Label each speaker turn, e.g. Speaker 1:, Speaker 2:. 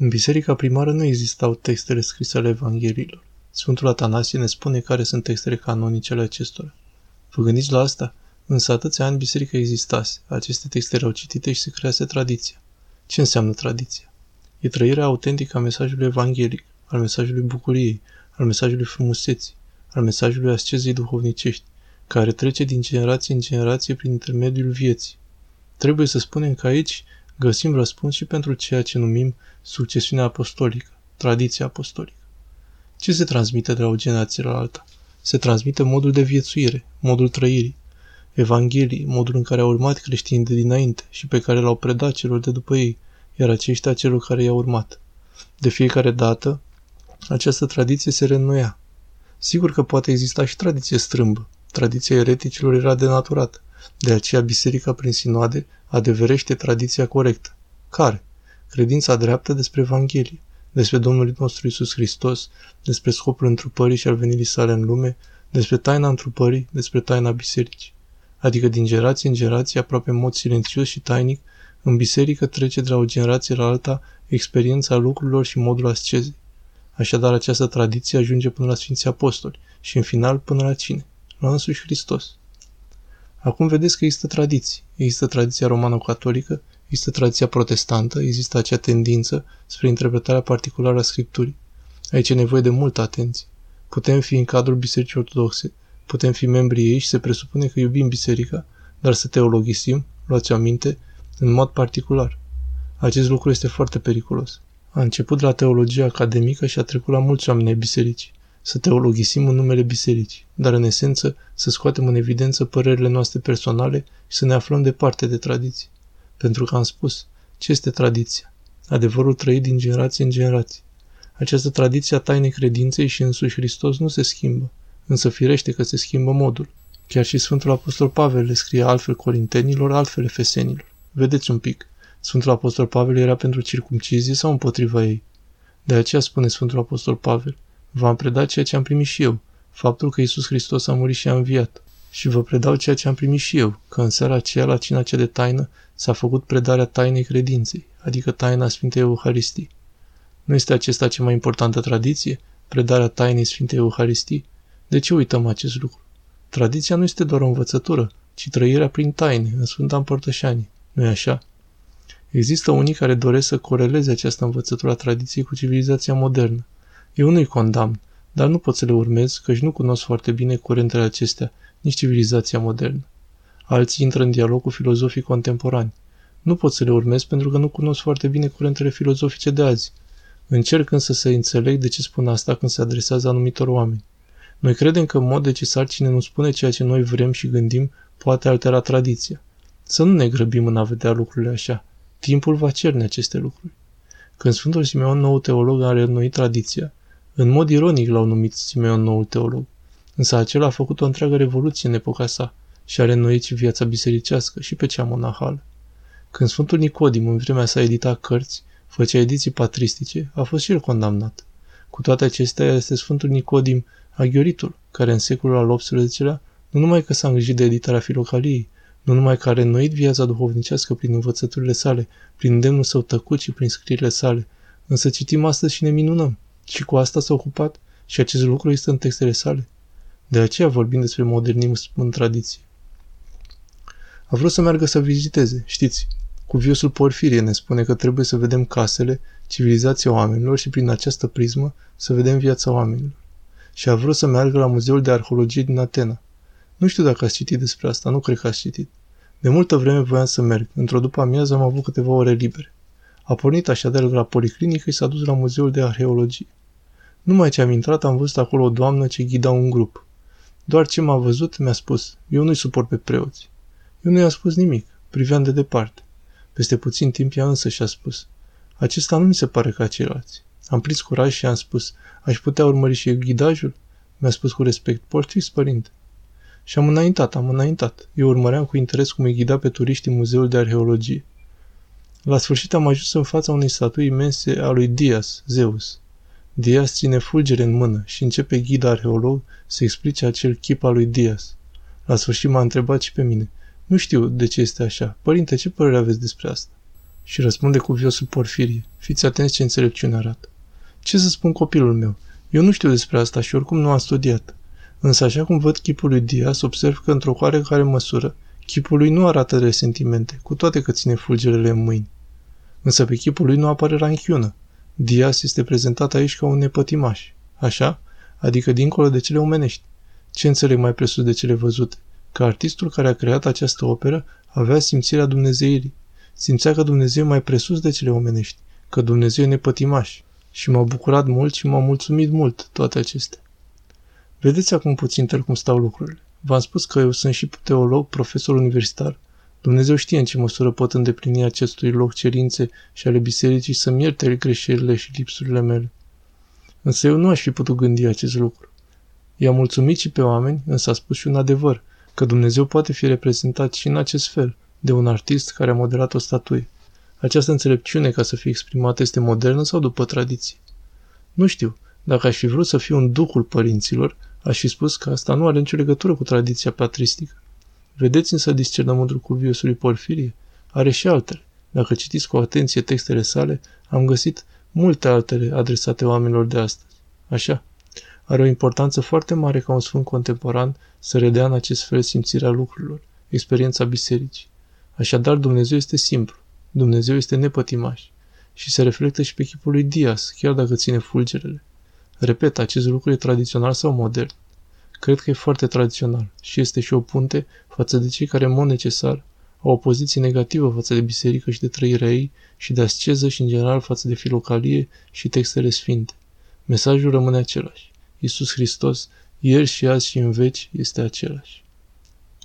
Speaker 1: În biserica primară nu existau textele scrise ale Evangheliilor. Sfântul Atanasie ne spune care sunt textele canonice ale acestora. Vă gândiți la asta? Însă atâția ani biserica existase, aceste texte erau citite și se crease tradiția. Ce înseamnă tradiția? E trăirea autentică a mesajului evanghelic, al mesajului bucuriei, al mesajului frumuseții, al mesajului ascezei duhovnicești, care trece din generație în generație prin intermediul vieții. Trebuie să spunem că aici găsim răspuns și pentru ceea ce numim succesiunea apostolică, tradiția apostolică. Ce se transmite de la o generație la alta? Se transmite modul de viețuire, modul trăirii, Evanghelii, modul în care au urmat creștinii de dinainte și pe care l-au predat celor de după ei, iar aceștia celor care i-au urmat. De fiecare dată, această tradiție se reînnoia. Sigur că poate exista și tradiție strâmbă. Tradiția ereticilor era denaturată. De aceea biserica prin sinoade adeverește tradiția corectă. Care? Credința dreaptă despre Evanghelie, despre Domnul nostru Isus Hristos, despre scopul întrupării și al venirii sale în lume, despre taina întrupării, despre taina bisericii. Adică din generație în generație, aproape în mod silențios și tainic, în biserică trece de la o generație la alta experiența lucrurilor și modul ascezei. Așadar, această tradiție ajunge până la Sfinții Apostoli și, în final, până la cine? La însuși Hristos. Acum vedeți că există tradiții. Există tradiția romano-catolică, există tradiția protestantă, există acea tendință spre interpretarea particulară a Scripturii. Aici e nevoie de multă atenție. Putem fi în cadrul Bisericii Ortodoxe, putem fi membri ei și se presupune că iubim biserica, dar să teologisim, luați aminte, în mod particular. Acest lucru este foarte periculos. A început la teologia academică și a trecut la mulți oameni ai bisericii. Să teologisim în numele bisericii, dar în esență să scoatem în evidență părerile noastre personale și să ne aflăm departe de tradiție. Pentru că am spus, ce este tradiția? Adevărul trăit din generație în generație. Această tradiție a tainei credinței și însuși Hristos nu se schimbă, însă firește că se schimbă modul. Chiar și Sfântul Apostol Pavel le scrie altfel corintenilor, altfel efesenilor. Vedeți un pic. Sfântul Apostol Pavel era pentru circumcizie sau împotriva ei? De aceea spune Sfântul Apostol Pavel, v-am predat ceea ce am primit și eu, faptul că Isus Hristos a murit și a înviat. Și vă predau ceea ce am primit și eu, că în seara aceea, la cina cea de taină, s-a făcut predarea tainei credinței, adică taina Sfintei Euharistii. Nu este acesta cea mai importantă tradiție, predarea tainei Sfintei Euharistii? De ce uităm acest lucru? Tradiția nu este doar o învățătură, ci trăirea prin taine, în Sfânta Împărtășanie. nu e așa? Există unii care doresc să coreleze această învățătură a tradiției cu civilizația modernă. Eu nu-i condamn, dar nu pot să le urmez, căci nu cunosc foarte bine curentele acestea, nici civilizația modernă. Alții intră în dialog cu filozofii contemporani. Nu pot să le urmez pentru că nu cunosc foarte bine curentele filozofice de azi. Încerc însă să înțeleg de ce spun asta când se adresează anumitor oameni. Noi credem că în mod necesar cine nu spune ceea ce noi vrem și gândim poate altera tradiția. Să nu ne grăbim în a vedea lucrurile așa. Timpul va cerne aceste lucruri. Când Sfântul Simeon, nou teolog, a reînnoit tradiția, în mod ironic l-au numit Simeon noul teolog, însă acela a făcut o întreagă revoluție în epoca sa și a reînnoit și viața bisericească și pe cea monahală. Când Sfântul Nicodim, în vremea sa edita cărți, făcea ediții patristice, a fost și el condamnat. Cu toate acestea, este Sfântul Nicodim Aghioritul, care în secolul al XVIII-lea nu numai că s-a îngrijit de editarea filocaliei, nu numai că a reînnoit viața duhovnicească prin învățăturile sale, prin demnul său tăcut și prin scrierile sale, însă citim astăzi și ne minunăm. Și cu asta s-a ocupat și acest lucru este în textele sale. De aceea vorbim despre modernism în tradiție. A vrut să meargă să viziteze, știți. Cuviosul Porfirie ne spune că trebuie să vedem casele, civilizația oamenilor și prin această prismă să vedem viața oamenilor. Și a vrut să meargă la Muzeul de Arheologie din Atena. Nu știu dacă ați citit despre asta, nu cred că ați citit. De multă vreme voiam să merg. Într-o după amiază am avut câteva ore libere. A pornit așadar la policlinică și s-a dus la Muzeul de Arheologie. Numai ce am intrat, am văzut acolo o doamnă ce ghida un grup. Doar ce m-a văzut, mi-a spus, eu nu-i suport pe preoți. Eu nu i-am spus nimic, priveam de departe. Peste puțin timp ea însă și-a spus, acesta nu mi se pare ca ceilalți. Am prins curaj și am spus, aș putea urmări și eu ghidajul? Mi-a spus cu respect, poftiți, părinte. Și am înaintat, am înaintat. Eu urmăream cu interes cum îi ghida pe turiștii Muzeul de Arheologie. La sfârșit am ajuns în fața unei statui imense a lui Dias, Zeus. Dias ține fulgere în mână și începe ghida arheolog să explice acel chip al lui Dias. La sfârșit m-a întrebat și pe mine. Nu știu de ce este așa. Părinte, ce părere aveți despre asta? Și răspunde cu viosul Porfirie. Fiți atenți ce înțelepciune arată. Ce să spun copilul meu? Eu nu știu despre asta și oricum nu am studiat. Însă așa cum văd chipul lui Dias, observ că într-o oarecare măsură, chipul lui nu arată resentimente, cu toate că ține fulgerele în mâini. Însă pe chipul lui nu apare ranchiună. Dias este prezentat aici ca un nepătimaș. Așa? Adică dincolo de cele omenești. Ce înțeleg mai presus de cele văzute? Că artistul care a creat această operă avea simțirea Dumnezeirii. Simțea că Dumnezeu e mai presus de cele omenești, că Dumnezeu e nepătimaș. Și m-a bucurat mult și m-a mulțumit mult toate acestea. Vedeți acum puțin cum stau lucrurile. V-am spus că eu sunt și teolog, profesor universitar. Dumnezeu știe în ce măsură pot îndeplini acestui loc cerințe și ale bisericii să-mi ierte greșelile și lipsurile mele. Însă eu nu aș fi putut gândi acest lucru. I-a mulțumit și pe oameni, însă a spus și un adevăr, că Dumnezeu poate fi reprezentat și în acest fel, de un artist care a modelat o statuie. Această înțelepciune, ca să fie exprimată, este modernă sau după tradiție? Nu știu. Dacă aș fi vrut să fiu un ducul părinților, aș fi spus că asta nu are nicio legătură cu tradiția patristică. Vedeți însă discernământul cuviosului Porfirie? Are și altele. Dacă citiți cu atenție textele sale, am găsit multe altele adresate oamenilor de astăzi. Așa? Are o importanță foarte mare ca un sfânt contemporan să redea în acest fel simțirea lucrurilor, experiența bisericii. Așadar, Dumnezeu este simplu. Dumnezeu este nepătimaș și se reflectă și pe chipul lui Dias, chiar dacă ține fulgerele. Repet, acest lucru e tradițional sau modern? Cred că e foarte tradițional și este și o punte față de cei care, în mod necesar, au o poziție negativă față de biserică și de trăirea ei și de asceză și, în general, față de filocalie și textele sfinte. Mesajul rămâne același. Iisus Hristos, ieri și azi și în veci, este același.